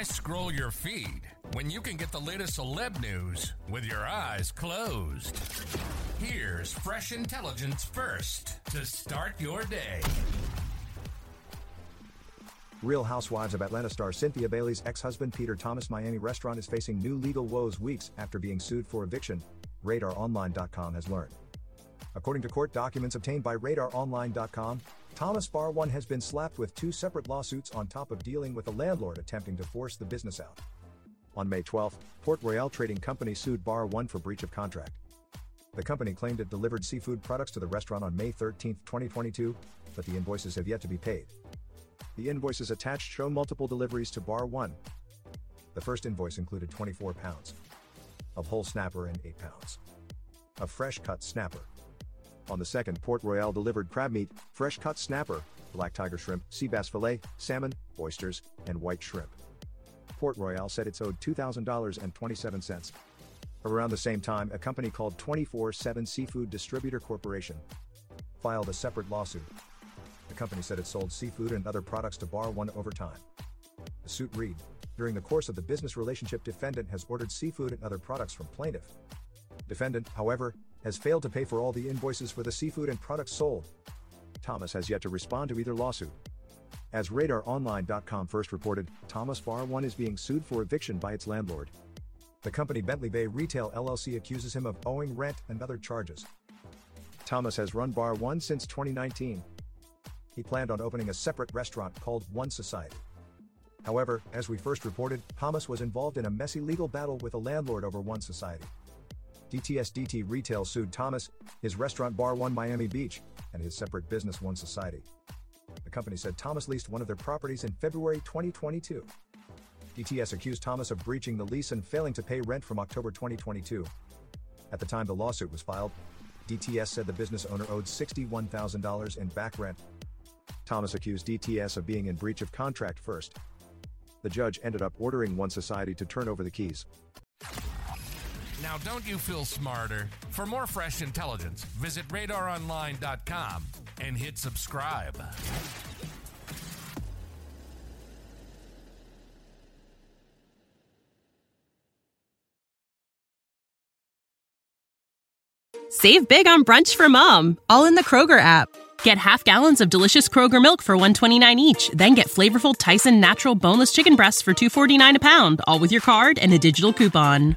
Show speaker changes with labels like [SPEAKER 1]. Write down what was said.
[SPEAKER 1] Why scroll your feed when you can get the latest celeb news with your eyes closed? Here's fresh intelligence first to start your day.
[SPEAKER 2] Real Housewives of Atlanta star Cynthia Bailey's ex-husband Peter Thomas Miami restaurant is facing new legal woes weeks after being sued for eviction, RadarOnline.com has learned. According to court documents obtained by RadarOnline.com, Thomas Bar One has been slapped with two separate lawsuits on top of dealing with a landlord attempting to force the business out. On May 12, Port Royal Trading Company sued Bar One for breach of contract. The company claimed it delivered seafood products to the restaurant on May 13, 2022, but the invoices have yet to be paid. The invoices attached show multiple deliveries to Bar 1. The first invoice included 24 pounds of whole snapper and 8 pounds of fresh cut snapper. On the second, Port Royale delivered crab meat, fresh cut snapper, black tiger shrimp, sea bass fillet, salmon, oysters, and white shrimp. Port Royale said it's owed $2,000.27. Around the same time, a company called 24 7 Seafood Distributor Corporation filed a separate lawsuit. The company said it sold seafood and other products to Bar One over time. The suit read During the course of the business relationship, defendant has ordered seafood and other products from plaintiff. Defendant, however, has failed to pay for all the invoices for the seafood and products sold. Thomas has yet to respond to either lawsuit. As RadarOnline.com first reported, Thomas Bar One is being sued for eviction by its landlord. The company Bentley Bay Retail LLC accuses him of owing rent and other charges. Thomas has run Bar One since 2019. He planned on opening a separate restaurant called One Society. However, as we first reported, Thomas was involved in a messy legal battle with a landlord over One Society. DTS-DT Retail sued Thomas, his restaurant Bar One Miami Beach, and his separate business One Society. The company said Thomas leased one of their properties in February 2022. DTS accused Thomas of breaching the lease and failing to pay rent from October 2022. At the time the lawsuit was filed, DTS said the business owner owed $61,000 in back rent. Thomas accused DTS of being in breach of contract first. The judge ended up ordering One Society to turn over the keys.
[SPEAKER 1] Now, don't you feel smarter? For more fresh intelligence, visit radaronline.com and hit subscribe.
[SPEAKER 3] Save big on brunch for mom, all in the Kroger app. Get half gallons of delicious Kroger milk for 129 each, then get flavorful Tyson natural boneless chicken breasts for 249 a pound, all with your card and a digital coupon.